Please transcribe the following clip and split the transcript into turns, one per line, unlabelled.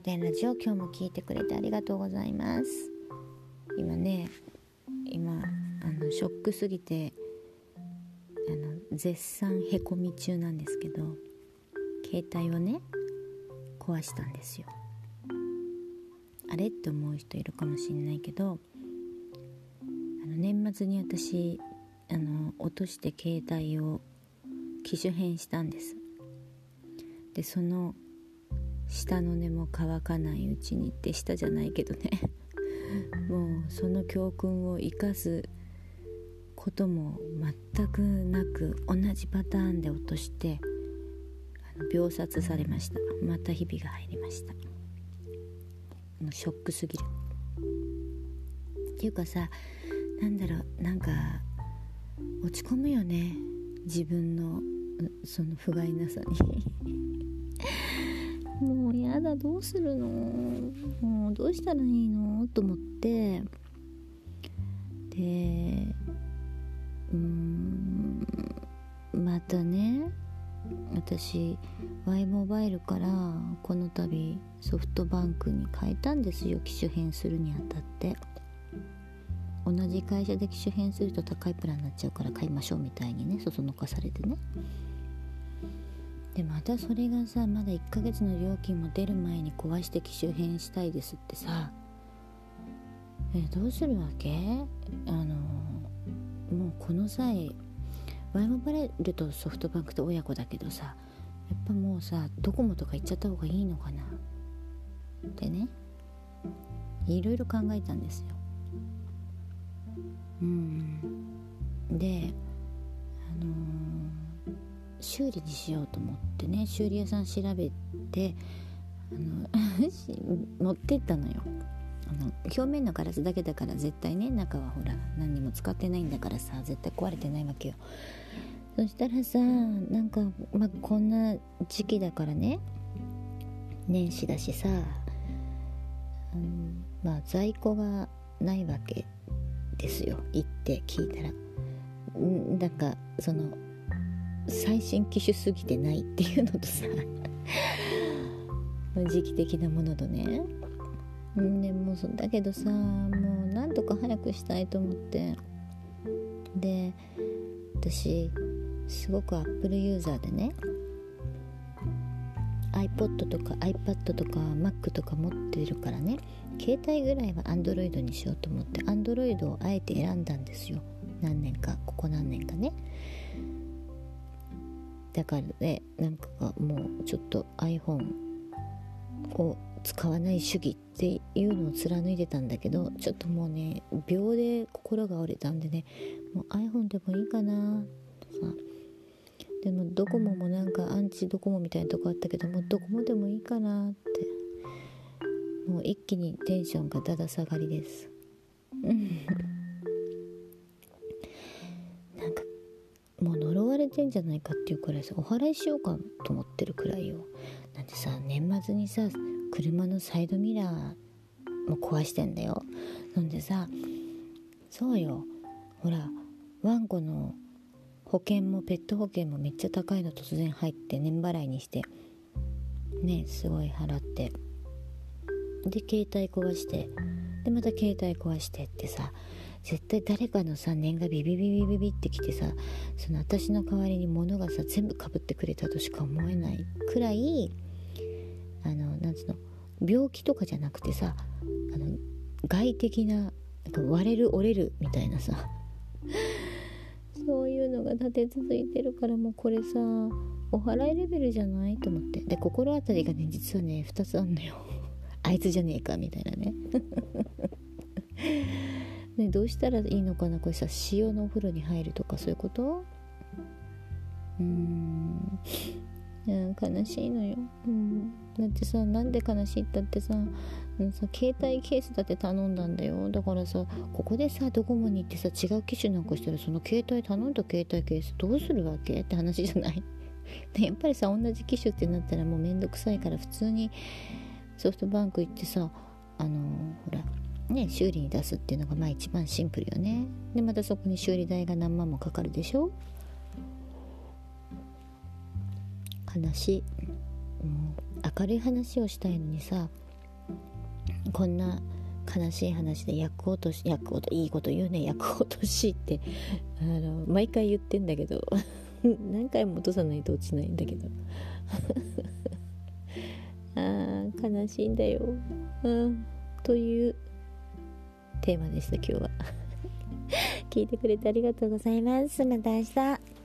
御殿ラジオ今日も聞いてくれてありがとうございます。今ね今あのショックすぎてあの絶賛へこみ中なんですけど携帯をね壊したんですよ。あれって思う人いるかもしんないけどあの年末に私あの落として携帯を機種変したんです。でその下の根も乾かないうちにって下じゃないけどね。もうその教訓を生かすことも全くなく同じパターンで落として秒殺されました。また日々が入りました。もうショックすぎる。っていうかさなんだろうなんか落ち込むよね。自分のその不甲斐なさに。もうやだどうするの？もうどうしたらいいの？と思って。でうんまたね私 Y モバイルからこの度ソフトバンクに変えたんですよ。機種変するにあたって。同じ会社で機種変すると高いプランになっちゃうから買いましょうみたいにねそそのかされてね。でまたそれがさまだ1ヶ月の料金も出る前に壊して機種変したいですってさ。えどうするわけ？あのもうこの際ワイモバレルとソフトバンクって親子だけどさやっぱもうさドコモとか行っちゃった方がいいのかな？ってね。いろいろ考えたんですよ。うん。であのー修理にしようと思ってね修理屋さん調べてあの 持ってったのよ。あの表面のガラスだけだから絶対ね中はほら何にも使ってないんだからさ絶対壊れてないわけよ。そしたらさなんか、まあ、こんな時期だからね年始だしさ、うん、まあ在庫がないわけですよ。行って聞いたら。なんかその最新機種すぎてないっていうのとさ 時期的なものとね。でもだけどさもうなんとか早くしたいと思って。で私すごくアップルユーザーでね iPod とか iPad とか Mac とか持ってるからね携帯ぐらいは Android にしようと思って Android をあえて選んだんですよ。何年かここ何年かね。だからねなんかもうちょっと iPhone を使わない主義っていうのを貫いてたんだけどちょっともうね秒で心が折れたんでねもう iPhone でもいいかなとさ。でもドコモもなんかアンチドコモみたいなとこあったけどもうドコモでもいいかなって。もう一気にテンションがだだ下がりです。てんじゃないかっていうくらいさお祓いしようかと思ってるくらいよ。なんてさ年末にさ車のサイドミラーも壊してんだよ。なんでさそうよ。ほらワンコの保険もペット保険もめっちゃ高いの突然入って年払いにしてねすごい払って。で携帯壊してでまた携帯壊してってさ絶対誰かのさ念がビビビビビビってきてさその私の代わりに物がさ全部かぶってくれたとしか思えないくらいあのなんつうの病気とかじゃなくてさあの外的ななんか割れる折れるみたいなさ そういうのが立て続いてるからもうこれさお祓いレベルじゃないと思って。で心当たりがね実はね2つあんのよ。あいつじゃねえかみたいなね。ね、どうしたらいいのかな？これさ塩のお風呂に入るとかそういうこと？うーん。悲しいのよ、うん、だってさなんで悲しいったってささ携帯ケースだって頼んだんだよ。だからさここでさドコモに行ってさ違う機種なんかしたらその携帯頼んだ携帯ケースどうするわけ？って話じゃない？でやっぱりさ同じ機種ってなったらもうめんどくさいから普通にソフトバンク行ってさあのほらね、修理に出すっていうのがまあ一番シンプルよね。でまたそこに修理代が何万もかかるでしょ？悲しい、うん、明るい話をしたいのにさこんな悲しい話で役落とし役落といいこと言うね。役落としってあの毎回言ってんだけど 何回も落とさないと落ちないんだけど。あー悲しいんだよ、うん、というテーマでした今日は。聞いてくれてありがとうございます。また明日